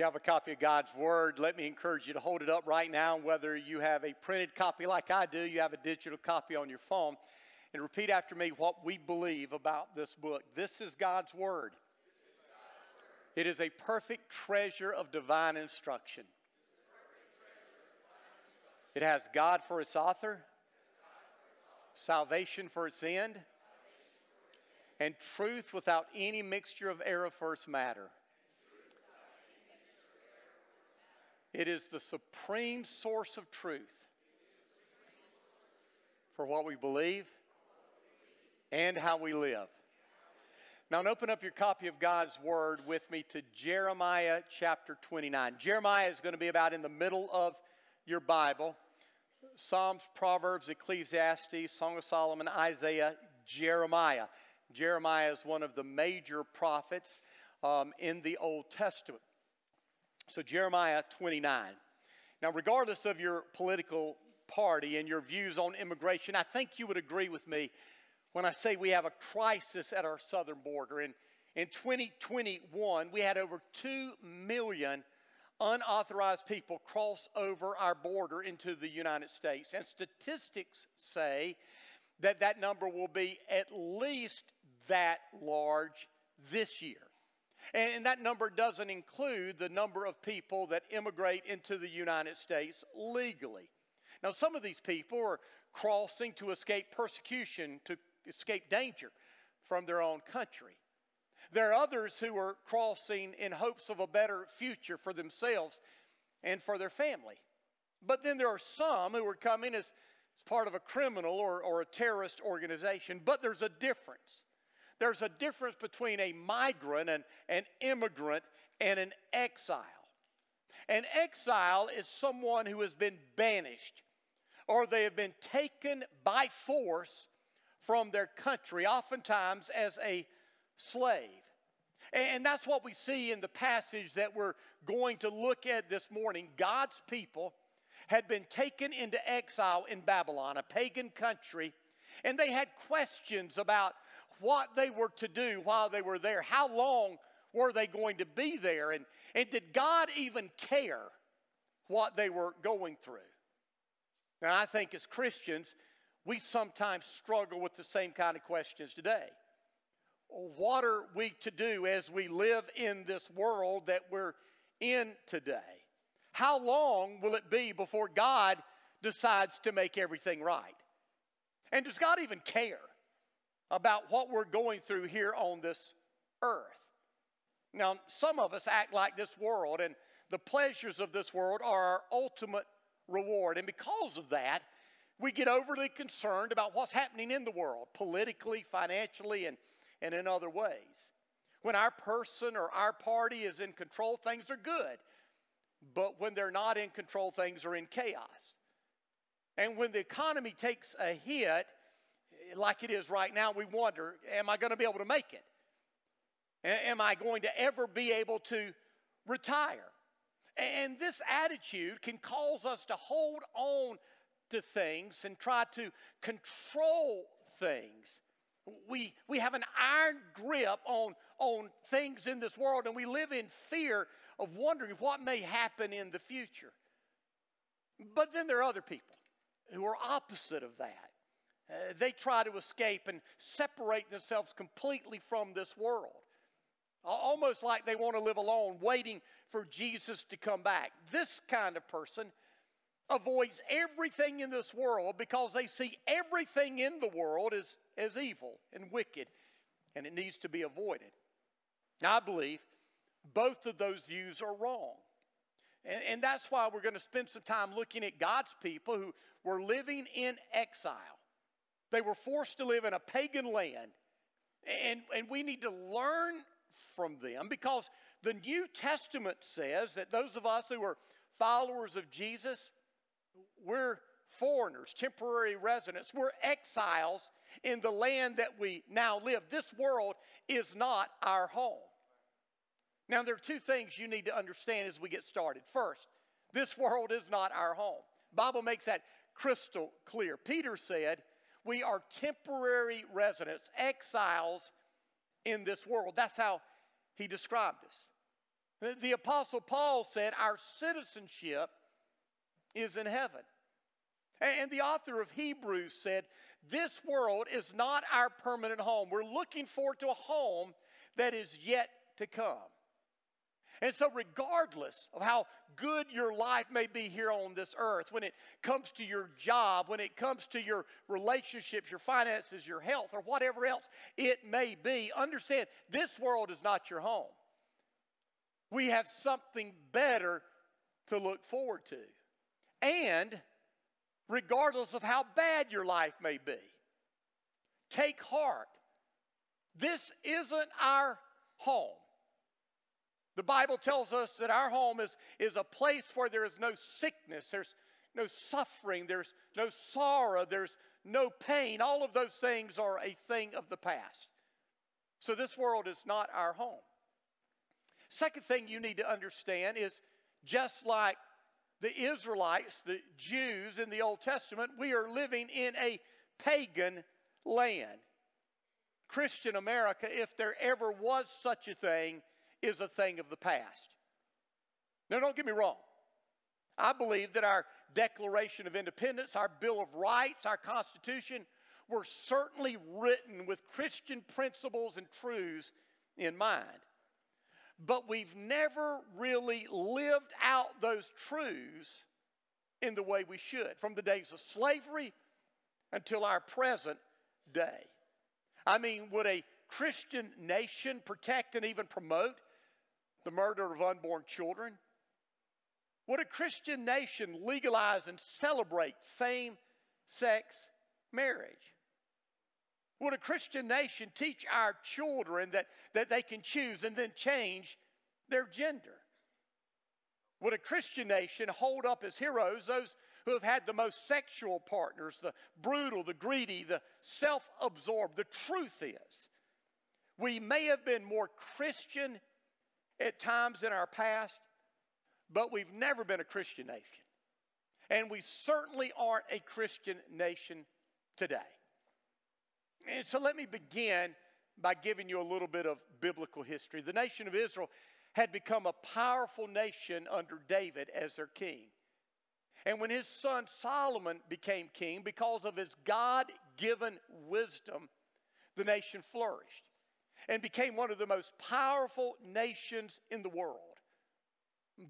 You have a copy of God's Word, let me encourage you to hold it up right now. Whether you have a printed copy like I do, you have a digital copy on your phone, and repeat after me what we believe about this book. This is God's Word. It is a perfect treasure of divine instruction. It has God for its author, salvation for its end, and truth without any mixture of error for its matter. It is the supreme source of truth for what we believe and how we live. Now, open up your copy of God's Word with me to Jeremiah chapter 29. Jeremiah is going to be about in the middle of your Bible. Psalms, Proverbs, Ecclesiastes, Song of Solomon, Isaiah, Jeremiah. Jeremiah is one of the major prophets um, in the Old Testament. So, Jeremiah 29. Now, regardless of your political party and your views on immigration, I think you would agree with me when I say we have a crisis at our southern border. In, in 2021, we had over 2 million unauthorized people cross over our border into the United States. And statistics say that that number will be at least that large this year. And that number doesn't include the number of people that immigrate into the United States legally. Now, some of these people are crossing to escape persecution, to escape danger from their own country. There are others who are crossing in hopes of a better future for themselves and for their family. But then there are some who are coming as, as part of a criminal or, or a terrorist organization. But there's a difference there's a difference between a migrant, and an immigrant, and an exile. An exile is someone who has been banished or they have been taken by force from their country, oftentimes as a slave. And that's what we see in the passage that we're going to look at this morning. God's people had been taken into exile in Babylon, a pagan country, and they had questions about what they were to do while they were there. How long were they going to be there? And, and did God even care what they were going through? Now, I think as Christians, we sometimes struggle with the same kind of questions today. What are we to do as we live in this world that we're in today? How long will it be before God decides to make everything right? And does God even care? About what we're going through here on this earth. Now, some of us act like this world, and the pleasures of this world are our ultimate reward. And because of that, we get overly concerned about what's happening in the world, politically, financially, and, and in other ways. When our person or our party is in control, things are good. But when they're not in control, things are in chaos. And when the economy takes a hit, like it is right now, we wonder am I going to be able to make it? Am I going to ever be able to retire? And this attitude can cause us to hold on to things and try to control things. We, we have an iron grip on, on things in this world, and we live in fear of wondering what may happen in the future. But then there are other people who are opposite of that. Uh, they try to escape and separate themselves completely from this world. Almost like they want to live alone, waiting for Jesus to come back. This kind of person avoids everything in this world because they see everything in the world as, as evil and wicked, and it needs to be avoided. Now, I believe both of those views are wrong. And, and that's why we're going to spend some time looking at God's people who were living in exile. They were forced to live in a pagan land. And, and we need to learn from them because the New Testament says that those of us who are followers of Jesus, we're foreigners, temporary residents, we're exiles in the land that we now live. This world is not our home. Now, there are two things you need to understand as we get started. First, this world is not our home. Bible makes that crystal clear. Peter said, we are temporary residents, exiles in this world. That's how he described us. The, Apostle Paul said, Our citizenship is in heaven. And the author of Hebrews said, This world is not our permanent home. We're looking forward to a home that is yet to come. And so, regardless of how good your life may be here on this earth, when it comes to your job, when it comes to your relationships, your finances, your health, or whatever else it may be, understand this world is not your home. We have something better to look forward to. And regardless of how bad your life may be, take heart. This isn't our home. The Bible tells us that our home is, is a place where there is no sickness, there's no suffering, there's no sorrow, there's no pain. All of those things are a thing of the past. So this world is not our home. Second thing you need to understand is just like the Israelites, the Jews in the Old Testament, we are living in a pagan land. Christian America, if there ever was such a thing, is a thing of the past. Now, don't get me wrong. I believe that our Declaration of Independence, our Bill of Rights, our Constitution were certainly written with Christian principles and truths in mind. But we've never really lived out those truths in the way we should, from the days of slavery until our present day. I mean, would a Christian nation protect and even promote the murder of unborn children? Would a Christian nation legalize and celebrate same sex marriage? Would a Christian nation teach our children that, that they can choose and then change their gender? Would a Christian nation hold up as heroes those who have had the most sexual partners, the brutal, the greedy, the self absorbed? The truth is, we may have been more Christian at times in our past, but we've never been a Christian nation. And we certainly aren't a Christian nation today. And so let me begin by giving you a little bit of biblical history. The nation of Israel had become a powerful nation under David as their king. And when his son Solomon became king, because of his God given wisdom, the nation flourished and became one of the most powerful nations in the world.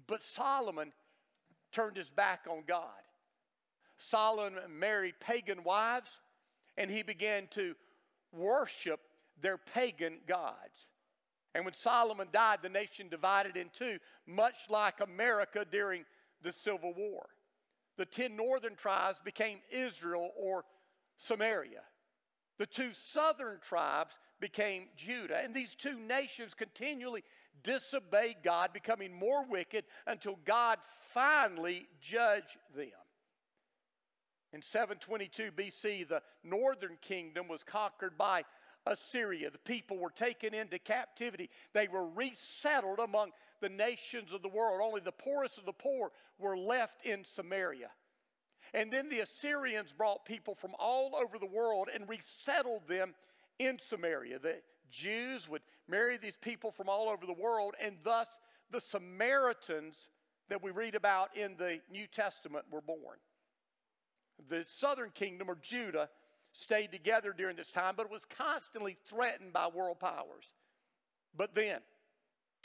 But Solomon turned his back on God. Solomon married pagan wives and he began to worship their pagan gods. And when Solomon died, the nation divided in two, much like America during the Civil War. The ten northern tribes became Israel or Samaria. The two southern tribes became Judah. And these two nations continually disobeyed God, becoming more wicked until God finally judged them. In 722 BC, the northern kingdom was conquered by Assyria. The people were taken into captivity. They were resettled among the nations of the world. Only the poorest of the poor were left in Samaria. And then the Assyrians brought people from all over the world and resettled them in Samaria. The Jews would marry these people from all over the world, and thus the Samaritans that we read about in the New Testament were born. The southern kingdom, or Judah, stayed together during this time, but was constantly threatened by world powers. But then,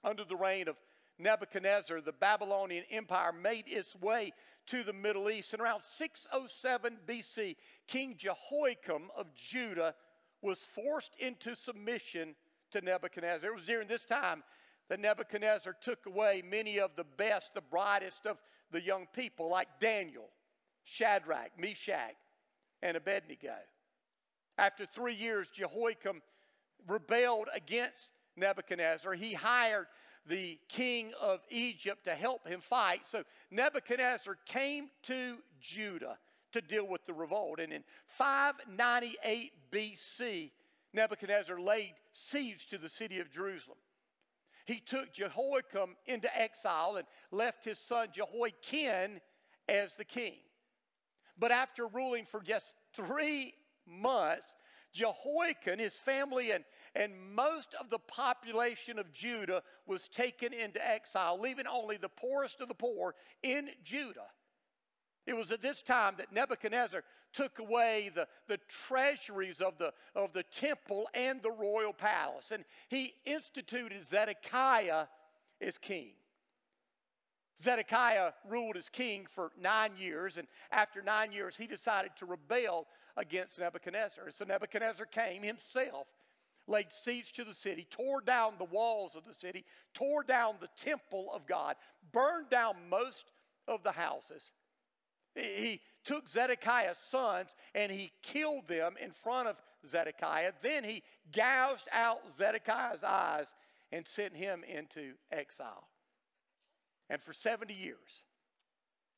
under the reign of Nebuchadnezzar, the Babylonian Empire made its way to the Middle East. And around 607 BC, King Jehoiakim of Judah was forced into submission to Nebuchadnezzar. It was during this time that Nebuchadnezzar took away many of the best, the brightest of the young people, like Daniel, Shadrach, Meshach, and Abednego. After three years, Jehoiakim rebelled against Nebuchadnezzar. He hired the king of Egypt to help him fight. So Nebuchadnezzar came to Judah to deal with the revolt. And in 598 BC, Nebuchadnezzar laid siege to the city of Jerusalem. He took Jehoiakim into exile and left his son Jehoiachin as the king. But after ruling for just three months, Jehoiachin, his family, and, and most of the population of Judah was taken into exile, leaving only the poorest of the poor in Judah. It was at this time that Nebuchadnezzar took away the, the treasuries of the, of the temple and the royal palace, and he instituted Zedekiah as king. Zedekiah ruled as king for nine years, and after nine years, he decided to rebel against Nebuchadnezzar. So Nebuchadnezzar came himself, laid siege to the city, tore down the walls of the city, tore down the temple of God, burned down most of the houses. He took Zedekiah's sons and he killed them in front of Zedekiah. Then he gouged out Zedekiah's eyes and sent him into exile. And for 70 years,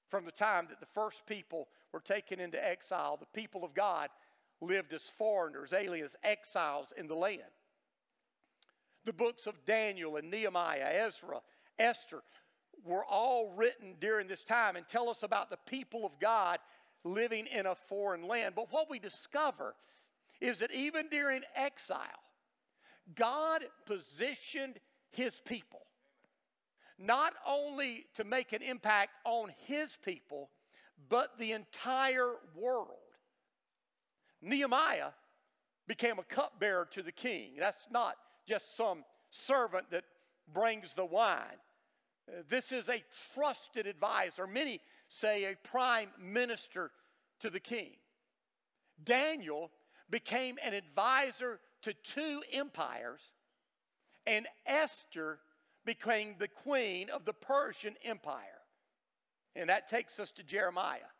from the time that the first people were taken into exile, the people of God lived as foreigners, aliens, exiles in the land. The books of Daniel and Nehemiah, Ezra, Esther were all written during this time and tell us about the people of God living in a foreign land. But what we discover is that even during exile, God positioned his people not only to make an impact on his people, but the entire world. Nehemiah became a cupbearer to the king. That's not just some servant that brings the wine. This is a trusted advisor. Many say a prime minister to the king. Daniel became an advisor to two empires, and Esther became the queen of the Persian Empire. And that takes us to Jeremiah.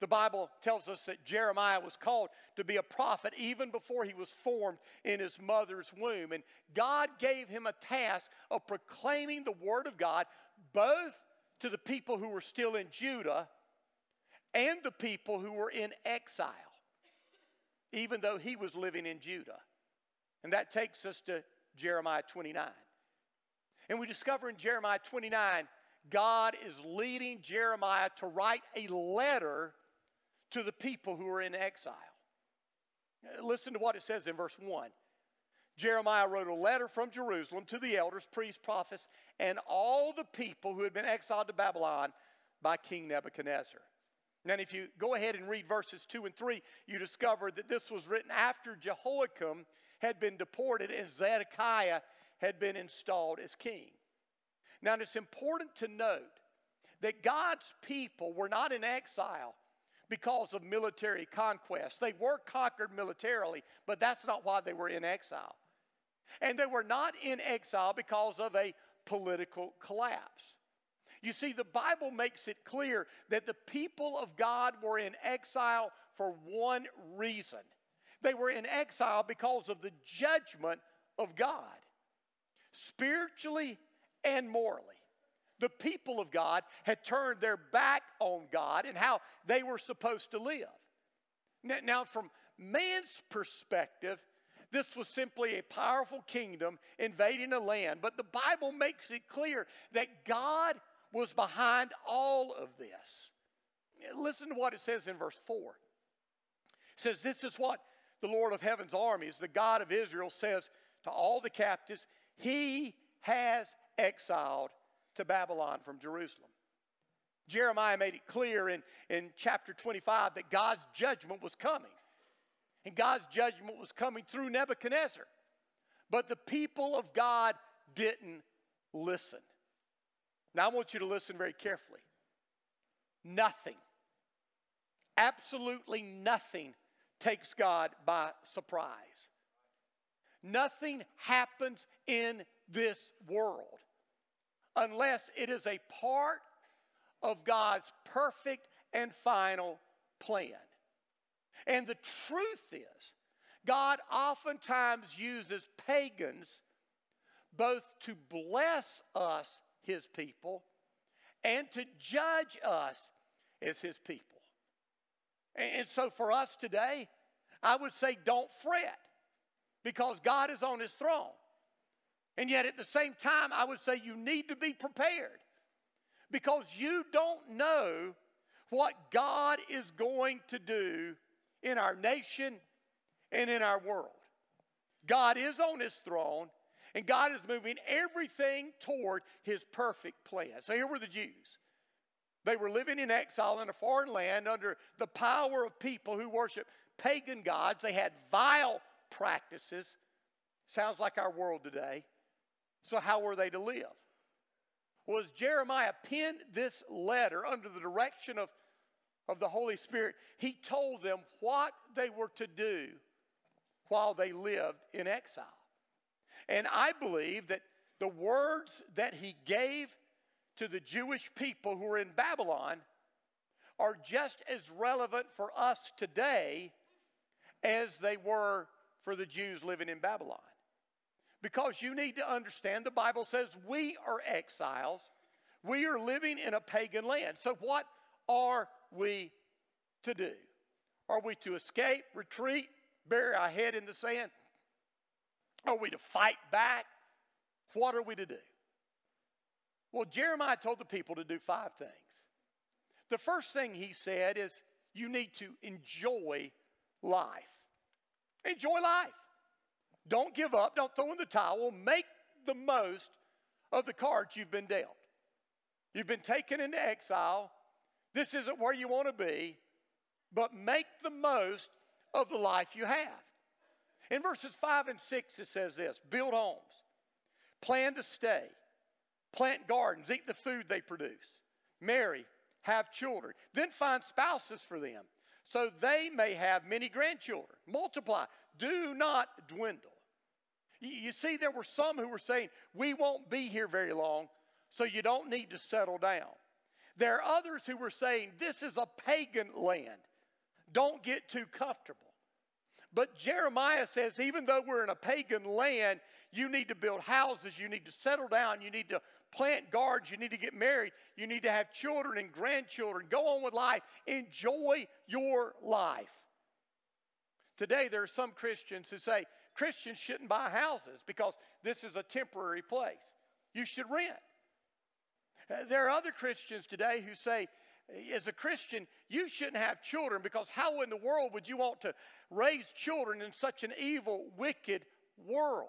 The Bible tells us that Jeremiah was called to be a prophet even before he was formed in his mother's womb. And God gave him a task of proclaiming the word of God both to the people who were still in Judah and the people who were in exile, even though he was living in Judah. And that takes us to Jeremiah 29. And we discover in Jeremiah 29, God is leading Jeremiah to write a letter to the people who are in exile. Listen to what it says in verse 1. Jeremiah wrote a letter from Jerusalem to the elders, priests, prophets, and all the people who had been exiled to Babylon by King Nebuchadnezzar. And if you go ahead and read verses 2 and 3, you discover that this was written after Jehoiachin had been deported and Zedekiah had been installed as king. Now, it's important to note that God's people were not in exile because of military conquest. They were conquered militarily, but that's not why they were in exile. And they were not in exile because of a political collapse. You see, the Bible makes it clear that the people of God were in exile for one reason. They were in exile because of the judgment of God, spiritually and morally the people of God had turned their back on God and how they were supposed to live. Now, from man's perspective, this was simply a powerful kingdom invading a land, but the Bible makes it clear that God was behind all of this. Listen to what it says in verse 4. It says, This is what the Lord of heaven's armies, the God of Israel, says to all the captives He has exiled to Babylon from Jerusalem. Jeremiah made it clear in, in chapter 25 that God's judgment was coming. And God's judgment was coming through Nebuchadnezzar. But the people of God didn't listen. Now, I want you to listen very carefully. Nothing, absolutely nothing takes God by surprise. Nothing happens in this world unless it is a part of God's perfect and final plan. And the truth is, God oftentimes uses pagans both to bless us, his people, and to judge us as his people. And so for us today, I would say don't fret because God is on his throne. And yet, at the same time, I would say you need to be prepared because you don't know what God is going to do in our nation and in our world. God is on his throne, and God is moving everything toward his perfect plan. So here were the Jews. They were living in exile in a foreign land under the power of people who worship pagan gods. They had vile practices. Sounds like our world today. So, how were they to live? Was Jeremiah penned this letter under the direction of, of the Holy Spirit? He told them what they were to do while they lived in exile. And I believe that the words that he gave to the Jewish people who were in Babylon are just as relevant for us today as they were for the Jews living in Babylon. Because you need to understand the Bible says we are exiles, we are living in a pagan land. So, what are we to do? Are we to escape, retreat, bury our head in the sand? Are we to fight back? What are we to do? Well, Jeremiah told the people to do five things. The first thing he said is you need to enjoy life. Enjoy life. Don't give up. Don't throw in the towel. Make the most of the cards you've been dealt. You've been taken into exile. This isn't where you want to be, but make the most of the life you have. In verses 5 and 6, it says this build homes, plan to stay, plant gardens, eat the food they produce, marry, have children, then find spouses for them so they may have many grandchildren. Multiply, do not dwindle. You see, there were some who were saying, We won't be here very long, so you don't need to settle down. There are others who were saying, This is a pagan land. Don't get too comfortable. But Jeremiah says, even though we're in a pagan land, you need to build houses, you need to settle down, you need to plant gardens, you need to get married, you need to have children and grandchildren. Go on with life. Enjoy your life. Today, there are some Christians who say Christians shouldn't buy houses because this is a temporary place. You should rent. Uh, there are other Christians today who say, as a Christian, you shouldn't have children because how in the world would you want to raise children in such an evil, wicked world?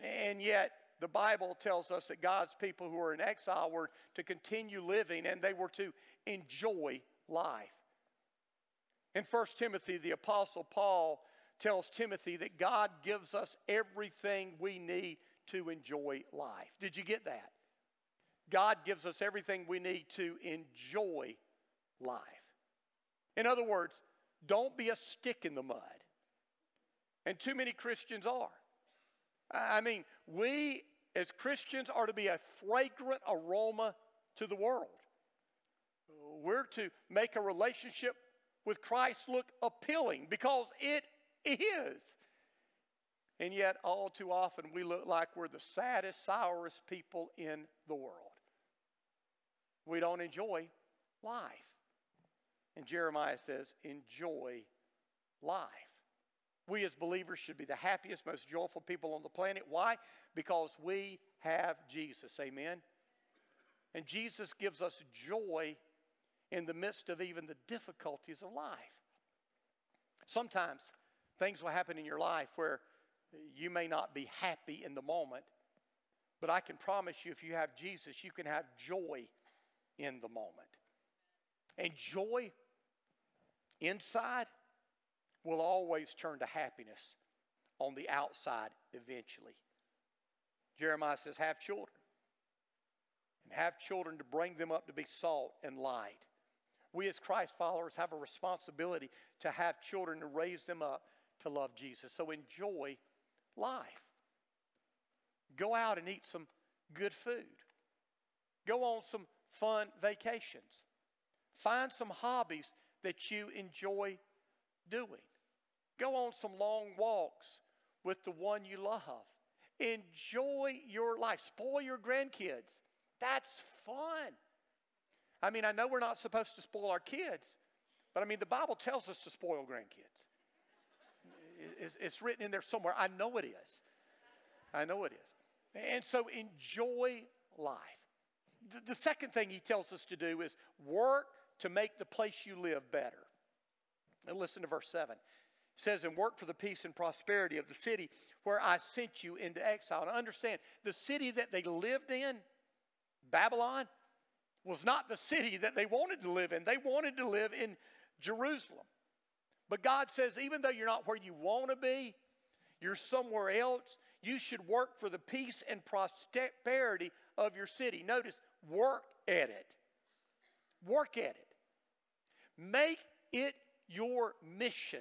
And yet, the Bible tells us that God's people who are in exile were to continue living and they were to enjoy life. In 1 Timothy, the Apostle Paul tells Timothy that God gives us everything we need to enjoy life. Did you get that? God gives us everything we need to enjoy life. In other words, don't be a stick in the mud. And too many Christians are. I mean, we as Christians are to be a fragrant aroma to the world. We're to make a relationship with Christ look appealing because it is. And yet, all too often, we look like we're the saddest, sourest people in the world. We don't enjoy life. And Jeremiah says, enjoy life. We as believers should be the happiest, most joyful people on the planet. Why? Because we have Jesus. Amen. And Jesus gives us joy in the midst of even the difficulties of life. Sometimes things will happen in your life where you may not be happy in the moment, but I can promise you if you have Jesus, you can have joy in the moment. And joy inside will always turn to happiness on the outside eventually. Jeremiah says, Have children. And have children to bring them up to be salt and light. We, as Christ followers, have a responsibility to have children and raise them up to love Jesus. So enjoy life. Go out and eat some good food. Go on some fun vacations. Find some hobbies that you enjoy doing. Go on some long walks with the one you love. Enjoy your life. Spoil your grandkids. That's fun. I mean, I know we're not supposed to spoil our kids, but I mean, the Bible tells us to spoil grandkids. It's, written in there somewhere. I know it is. I know it is. And so enjoy life. The, the second thing he tells us to do is work to make the place you live better. And listen to verse 7. It says, and work for the peace and prosperity of the city where I sent you into exile. Now understand, the city that they lived in, Babylon, was not the city that they wanted to live in. They wanted to live in Jerusalem. But God says, even though you're not where you want to be, you're somewhere else, you should work for the peace and prosperity of your city. Notice, work at it. Work at it. Make it your mission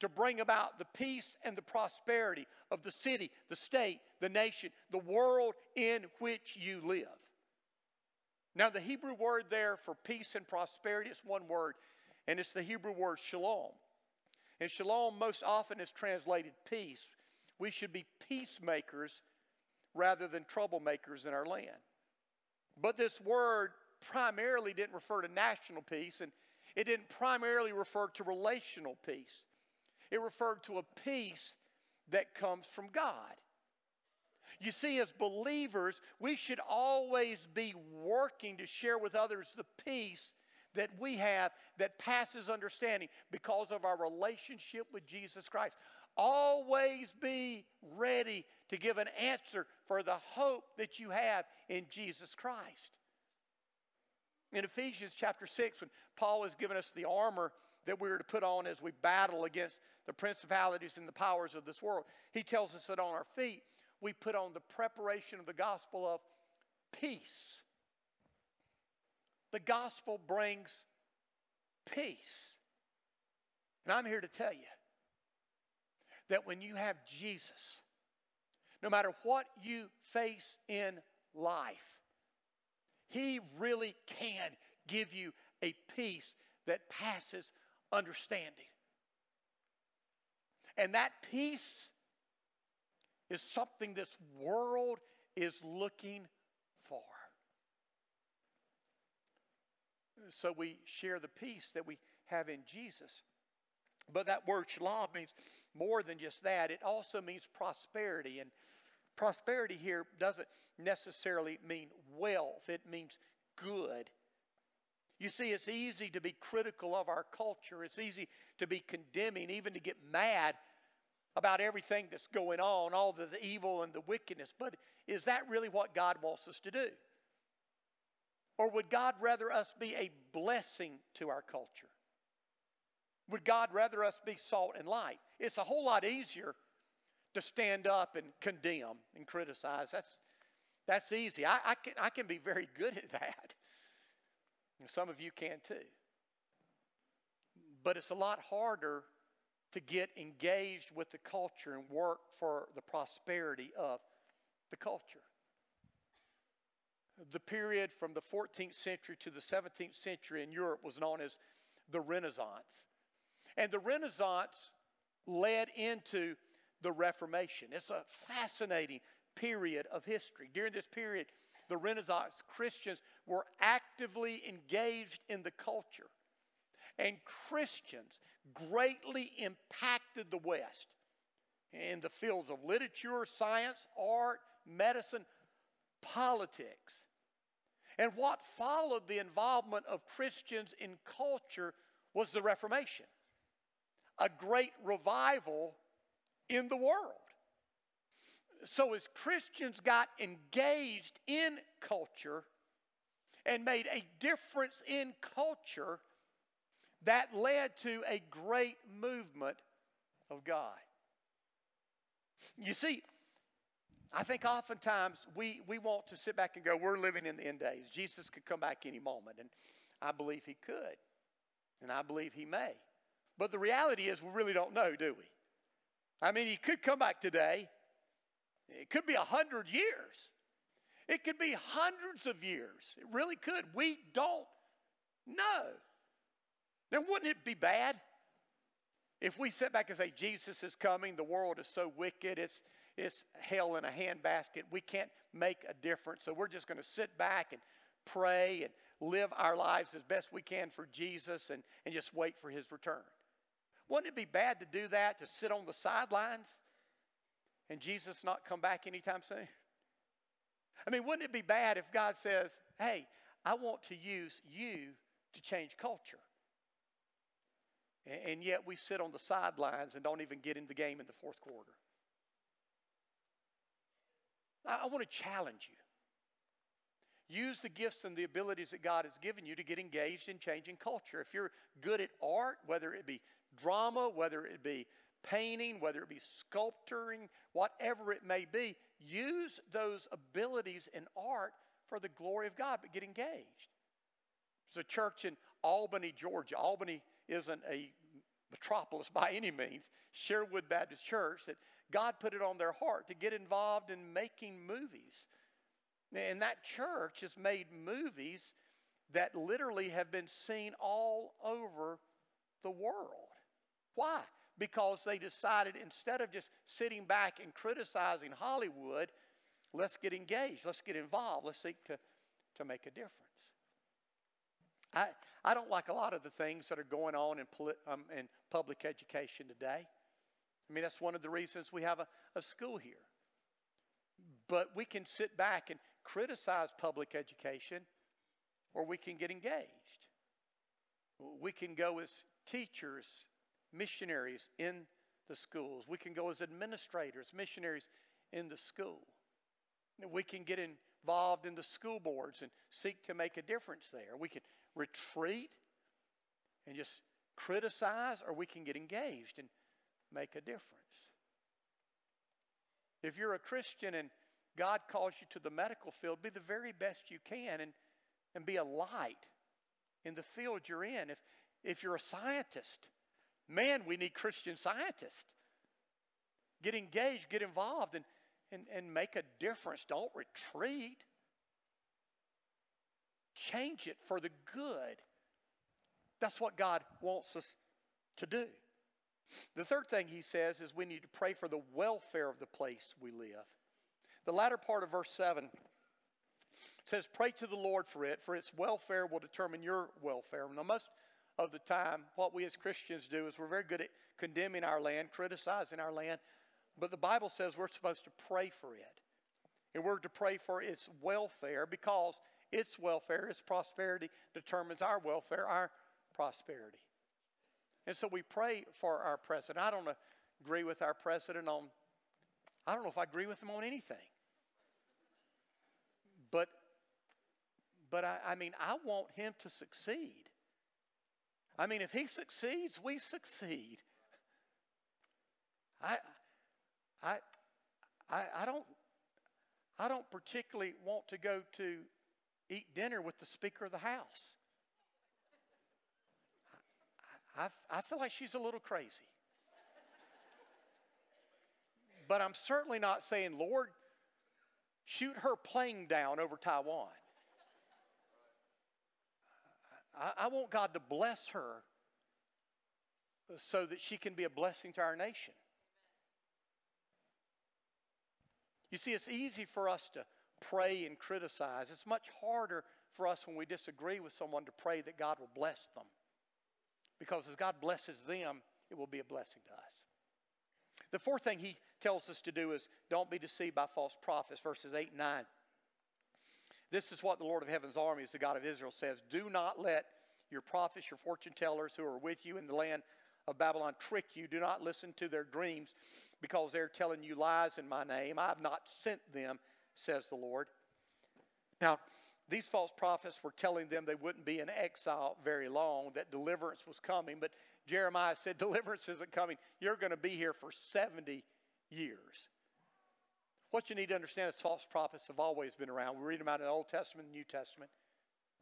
to bring about the peace and the prosperity of the city, the state, the nation, the world in which you live. Now, the Hebrew word there for peace and prosperity is one word, and it's the Hebrew word shalom. And shalom most often is translated peace. We should be peacemakers rather than troublemakers in our land. But this word primarily didn't refer to national peace, and it didn't primarily refer to relational peace. It referred to a peace that comes from God. You see, as believers, we should always be working to share with others the peace that we have that passes understanding because of our relationship with Jesus Christ. Always be ready to give an answer for the hope that you have in Jesus Christ. In Ephesians chapter 6, when Paul has given us the armor that we are to put on as we battle against the principalities and the powers of this world. He tells us that on our feet, we put on the preparation of the gospel of peace. The gospel brings peace. And I'm here to tell you that when you have Jesus, no matter what you face in life, He really can give you a peace that passes understanding. And that peace is something this world is looking for. So we share the peace that we have in Jesus. But that word shalom means more than just that, it also means prosperity. And prosperity here doesn't necessarily mean wealth, it means good. You see, it's easy to be critical of our culture. It's easy to be condemning, even to get mad about everything that's going on, all the, the evil and the wickedness. But is that really what God wants us to do? Or would God rather us be a blessing to our culture? Would God rather us be salt and light? It's a whole lot easier to stand up and condemn and criticize. That's, that's easy. I, I, can, I can be very good at that. And some of you can too. But it's a lot harder to get engaged with the culture and work for the prosperity of the culture. The period from the 14th century to the 17th century in Europe was known as the Renaissance. And the Renaissance led into the Reformation. It's a fascinating period of history. During this period, the Renaissance Christians were actively engaged in the culture. And Christians greatly impacted the West in the fields of literature, science, art, medicine, politics. And what followed the involvement of Christians in culture was the Reformation, a great revival in the world. So, as Christians got engaged in culture and made a difference in culture, that led to a great movement of God. You see, I think oftentimes we, we want to sit back and go, we're living in the end days. Jesus could come back any moment, and I believe he could, and I believe he may. But the reality is, we really don't know, do we? I mean, he could come back today, it could be a hundred years. It could be hundreds of years. It really could. We don't know. Then wouldn't it be bad if we sit back and say, Jesus is coming, the world is so wicked, it's, it's hell in a handbasket, we can't make a difference, so we're just going to sit back and pray and live our lives as best we can for Jesus and, and just wait for his return? Wouldn't it be bad to do that, to sit on the sidelines and Jesus not come back anytime soon? I mean, wouldn't it be bad if God says, hey, I want to use you to change culture? And yet we sit on the sidelines and don't even get in the game in the fourth quarter. I want to challenge you. Use the gifts and the abilities that God has given you to get engaged in changing culture. If you're good at art, whether it be drama, whether it be painting, whether it be sculpturing, whatever it may be, use those abilities in art for the glory of God, but get engaged. There's a church in Albany, Georgia. Albany isn't a metropolis by any means, Sherwood Baptist Church, that God put it on their heart to get involved in making movies. And that church has made movies that literally have been seen all over the world. Why? Because they decided instead of just sitting back and criticizing Hollywood, let's get engaged, let's get involved, let's seek to, to make a difference. I, I don't like a lot of the things that are going on in, um, in public education today. I mean, that's one of the reasons we have a, a school here. But we can sit back and criticize public education, or we can get engaged. We can go as teachers, missionaries in the schools. We can go as administrators, missionaries in the school. We can get involved in the school boards and seek to make a difference there. We can retreat and just criticize, or we can get engaged and make a difference. If you're a Christian and God calls you to the medical field, be the very best you can and, and be a light in the field you're in. If, if you're a scientist, man, we need Christian scientists. Get engaged, get involved, and, and, and make a difference. Don't retreat. Change it for the good. That's what God wants us to do. The third thing he says is we need to pray for the welfare of the place we live. The latter part of verse 7 says, Pray to the Lord for it, for its welfare will determine your welfare. Now, most of the time, what we as Christians do is we're very good at condemning our land, criticizing our land, but the Bible says we're supposed to pray for it. And we're to pray for its welfare because its welfare, its prosperity determines our welfare, our prosperity. And so we pray for our president. I don't agree with our president on, I don't know if I agree with him on anything. But, but I, I mean, I want him to succeed. I mean, if he succeeds, we succeed. I, I, I, I don't, I don't particularly want to go to eat dinner with the Speaker of the House. I, I feel like she's a little crazy. But I'm certainly not saying, Lord, shoot her plane down over Taiwan. I, I want God to bless her so that she can be a blessing to our nation. You see, it's easy for us to pray and criticize. It's much harder for us when we disagree with someone to pray that God will bless them. Because as God blesses them, it will be a blessing to us. The fourth thing he tells us to do is don't be deceived by false prophets, verses 8 and 9. This is what the Lord of Heaven's armies, the God of Israel, says Do not let your prophets, your fortune tellers who are with you in the land of Babylon trick you. Do not listen to their dreams because they're telling you lies in my name. I have not sent them, says the Lord. Now, these false prophets were telling them they wouldn't be in exile very long, that deliverance was coming. But Jeremiah said, Deliverance isn't coming. You're going to be here for 70 years. What you need to understand is false prophets have always been around. We read them out in the Old Testament and New Testament.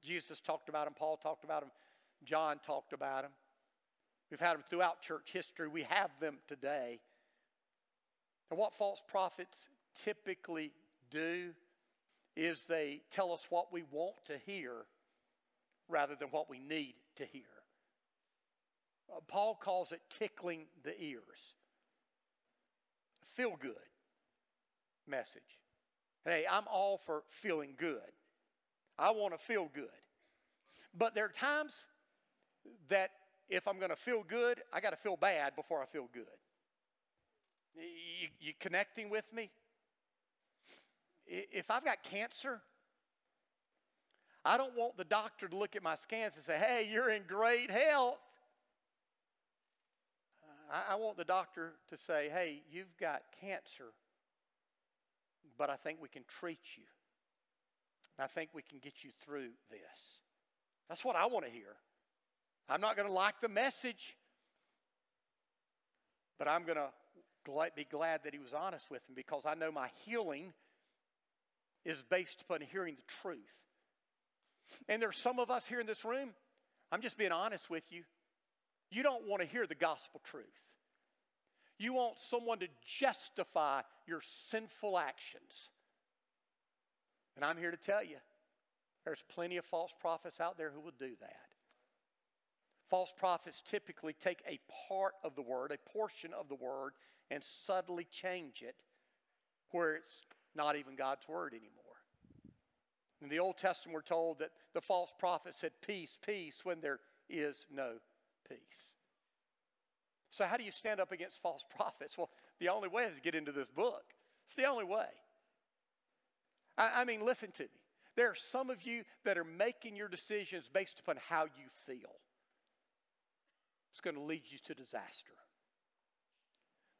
Jesus talked about them, Paul talked about them, John talked about them. We've had them throughout church history. We have them today. And what false prophets typically do is they tell us what we want to hear rather than what we need to hear. Uh, Paul calls it tickling the ears. Feel good message. Hey, I'm all for feeling good. I want to feel good. But there are times that if I'm going to feel good, I got to feel bad before I feel good. You, you connecting with me? If I've got cancer, I don't want the doctor to look at my scans and say, hey, you're in great health. I, want the doctor to say, hey, you've got cancer, but I think we can treat you. I think we can get you through this. That's what I want to hear. I'm not going to like the message, but I'm going to be glad that he was honest with him because I know my healing is based upon hearing the truth. And there's some of us here in this room, I'm just being honest with you. You don't want to hear the gospel truth. You want someone to justify your sinful actions. And I'm here to tell you there's plenty of false prophets out there who will do that. False prophets typically take a part of the word, a portion of the word, and subtly change it where it's not even God's word anymore. In the Old Testament, we're told that the false prophet said, Peace, peace, when there is no peace. So, how do you stand up against false prophets? Well, the only way is to get into this book. It's the only way. I, I mean, listen to me. There are some of you that are making your decisions based upon how you feel. It's going to lead you to disaster.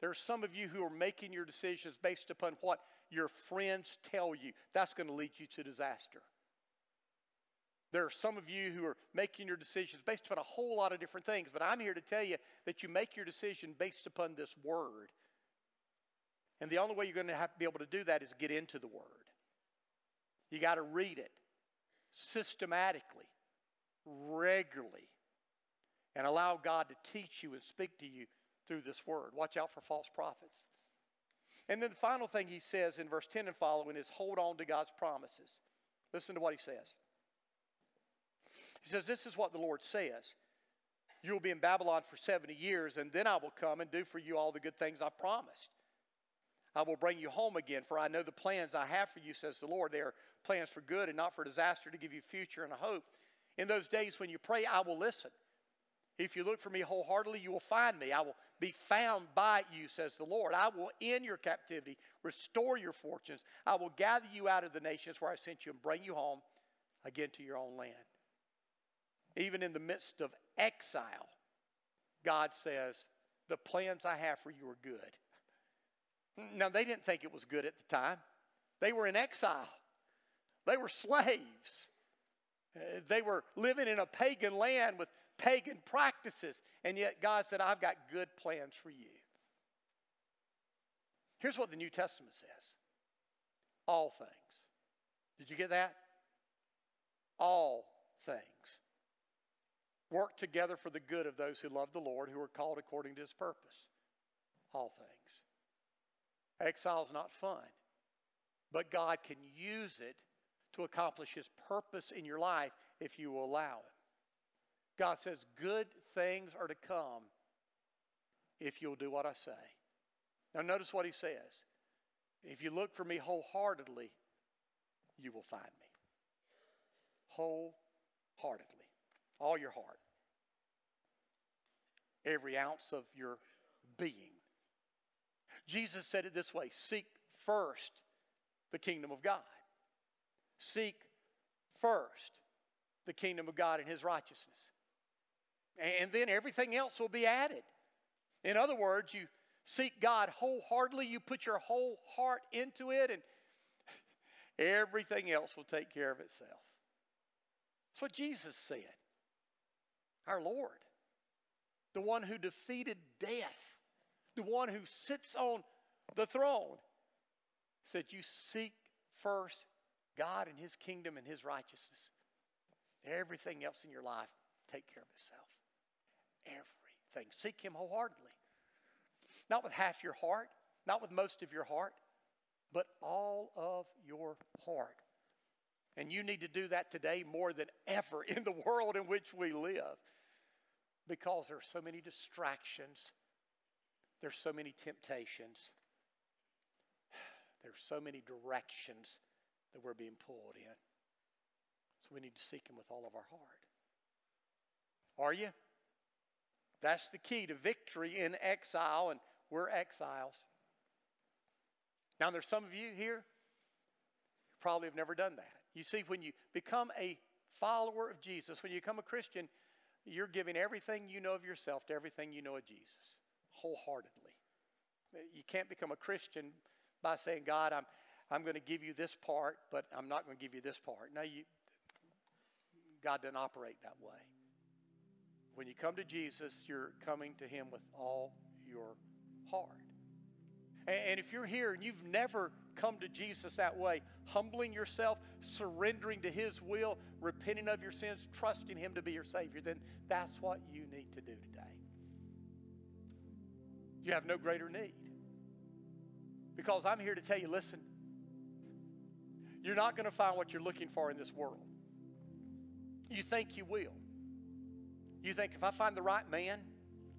There are some of you who are making your decisions based upon what your friends tell you. That's going to lead you to disaster. There are some of you who are making your decisions based upon a whole lot of different things, but I'm here to tell you that you make your decision based upon this word. And the only way you're going to have to be able to do that is get into the word. You got to read it systematically, regularly, and allow God to teach you and speak to you through this word. Watch out for false prophets. And then the final thing he says in verse 10 and following is hold on to God's promises. Listen to what he says. He says, This is what the Lord says You will be in Babylon for 70 years, and then I will come and do for you all the good things I've promised. I will bring you home again, for I know the plans I have for you, says the Lord. They are plans for good and not for disaster, to give you future and a hope. In those days when you pray, I will listen. If you look for me wholeheartedly, you will find me. I will be found by you, says the Lord. I will end your captivity, restore your fortunes. I will gather you out of the nations where I sent you and bring you home again to your own land. Even in the midst of exile, God says, The plans I have for you are good. Now, they didn't think it was good at the time, they were in exile, they were slaves. They were living in a pagan land with pagan practices. And yet God said, I've got good plans for you. Here's what the New Testament says all things. Did you get that? All things work together for the good of those who love the Lord, who are called according to his purpose. All things. Exile is not fun, but God can use it to accomplish his purpose in your life if you will allow it. God says, Good things are to come if you'll do what I say. Now, notice what he says. If you look for me wholeheartedly, you will find me. Wholeheartedly. All your heart. Every ounce of your being. Jesus said it this way Seek first the kingdom of God. Seek first the kingdom of God and his righteousness and then everything else will be added. In other words, you seek God wholeheartedly, you put your whole heart into it, and everything else will take care of itself. That's what Jesus said. Our Lord, the one who defeated death, the one who sits on the throne, said, You seek first God and His kingdom and His righteousness. Everything else in your life take care of itself everything. Seek Him wholeheartedly. Not with half your heart, not with most of your heart, but all of your heart. And you need to do that today more than ever in the world in which we live because there are so many distractions, there's so many temptations, there's so many directions that we're being pulled in. So we need to seek Him with all of our heart. Are you? That's the key to victory in exile, and we're exiles. Now, there's some of you here probably have never done that. You see, when you become a follower of Jesus, when you become a Christian, you're giving everything you know of yourself to everything you know of Jesus wholeheartedly. You can't become a Christian by saying, God, I'm, I'm going to give you this part, but I'm not going to give you this part. No, you, God doesn't operate that way. When you come to Jesus, you're coming to Him with all your heart. And, if you're here and you've never come to Jesus that way, humbling yourself, surrendering to His will, repenting of your sins, trusting Him to be your Savior, then that's what you need to do today. You have no greater need. Because I'm here to tell you listen, you're not going to find what you're looking for in this world. You think you will. You think if I find the right man,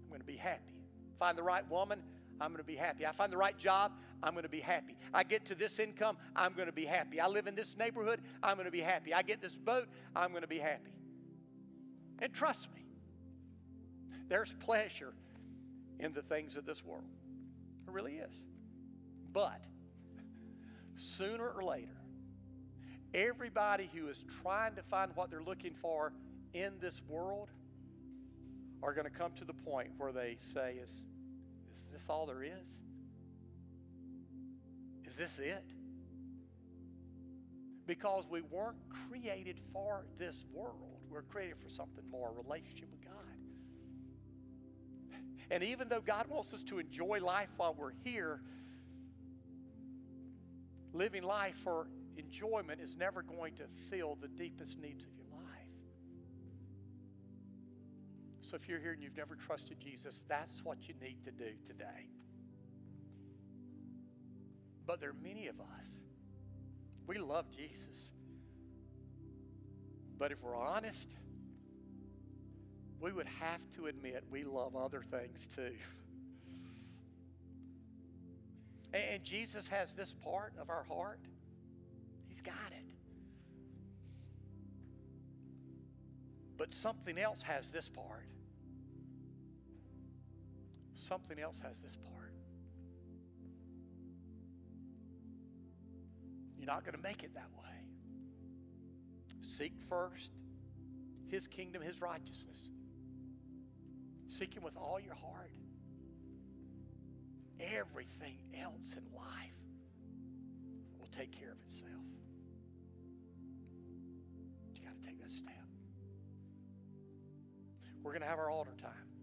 I'm going to be happy. Find the right woman, I'm going to be happy. I find the right job, I'm going to be happy. I get to this income, I'm going to be happy. I live in this neighborhood, I'm going to be happy. I get this boat, I'm going to be happy. And trust me, there's pleasure in the things of this world. It really is. But sooner or later, everybody who is trying to find what they're looking for in this world are going to come to the point where they say, Is, is this all there is? Is this it? Because we weren't created for this world. We're created for something more, a relationship with God. And even though God wants us to enjoy life while we're here, living life for enjoyment is never going to fill the deepest needs of So if you're here and you've never trusted Jesus, that's what you need to do today. But there are many of us, we love Jesus. But if we're honest, we would have to admit we love other things too. And Jesus has this part of our heart, He's got it. But something else has this part. Something else has this part. You're not going to make it that way. Seek first His kingdom, His righteousness. Seek Him with all your heart. Everything else in life will take care of itself. You got to take that step. We're going to have our altar time.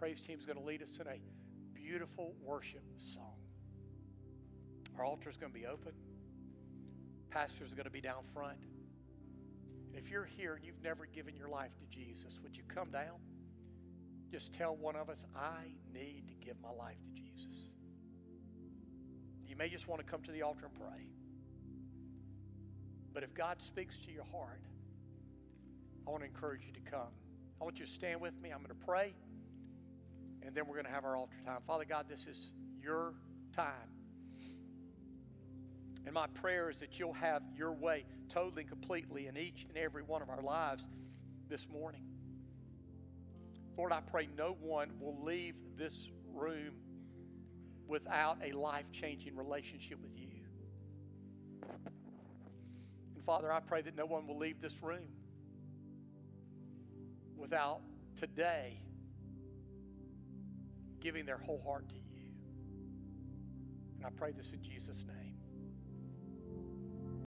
Our team is going to lead us in a beautiful worship song. Our altar is going to be open. Pastor's are going to be down front. And if you're here and you've never given your life to Jesus, would you come down? Just tell one of us, I need to give my life to Jesus. You may just want to come to the altar and pray. But if God speaks to your heart, I want to encourage you to come. I want you to stand with me. I'm going to pray, and then we're going to have our altar time. Father God, this is your time. And my prayer is that you'll have your way totally and completely in each and every one of our lives this morning. Lord, I pray no one will leave this room without a life changing relationship with you. And Father, I pray that no one will leave this room without today giving their whole heart to you. And I pray this in Jesus' name.